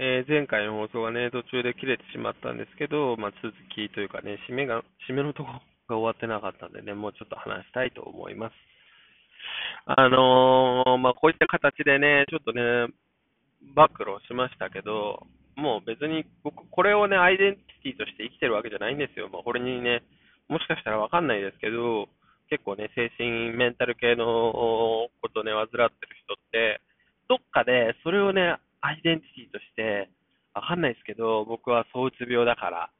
えー前回の放送がね、途中で切れてしまったんですけど、まあ、続きというかね、締めが、締めのとこが終わってなかったんでね、もうちょっと話したいと思います。あのーまあ、こういった形でね、ちょっとね、暴露しましたけど、もう別に僕、これをね、アイデンティティとして生きてるわけじゃないんですよ。まあ、これにね、もしかしたらわかんないですけど、結構ね、精神メンタル系のことね、患ってる人って、どっかでそれをね、アイデンティティとして、わかんないですけど、僕は躁うつ病だから、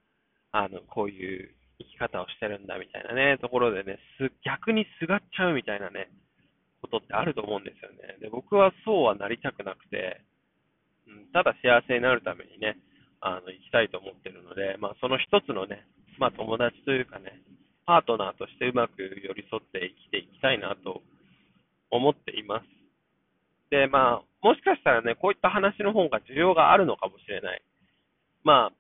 あの、こういう生き方をしてるんだみたいなね、ところでね、す逆にすがっちゃうみたいなね、ことってあると思うんですよね。で、僕はそうはなりたくなくて、うん、ただ幸せになるためにね、あの、生きたいと思ってるので、まあ、その一つのね、まあ、友達というかね、パートナーとしてうまく寄り添って生きていきたいなと思っています。で、まあ、もしかしたらね、こういった話の方が需要があるのかもしれない。まあ、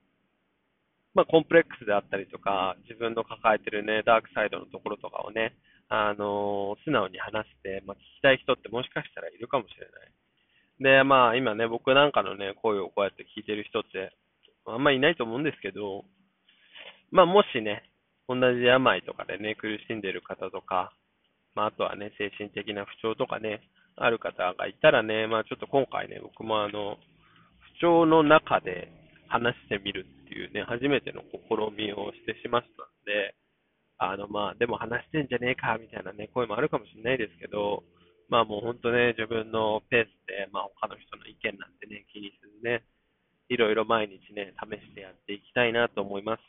まあ、コンプレックスであったりとか、自分の抱えてるね、ダークサイドのところとかをね、あの素直に話して、まあ、聞きたい人ってもしかしたらいるかもしれない。で、まあ、今ね、僕なんかのね、声をこうやって聞いてる人って、あんまりいないと思うんですけど、まあ、もしね、同じ病とかでね、苦しんでる方とか、まあ、あとはね、精神的な不調とかね、ある方がいたらね、まあ、ちょっと今回ね、僕もあの、不調の中で話してみるっていうね、初めての試みをしてしまったんで、あの、まあ、でも話してんじゃねえか、みたいなね、声もあるかもしれないですけど、まあもう本当ね、自分のペースで、まあ他の人の意見なんてね、気にせずね、いろいろ毎日ね、試してやっていきたいなと思います。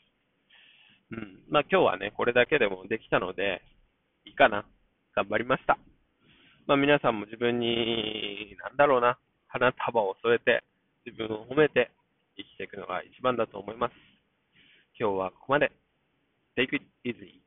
うん。まあ今日はね、これだけでもできたので、いいかな。頑張りました。まあ皆さんも自分に、なんだろうな、花束を添えて、自分を褒めて生きていくのが一番だと思います。今日はここまで。Take it easy.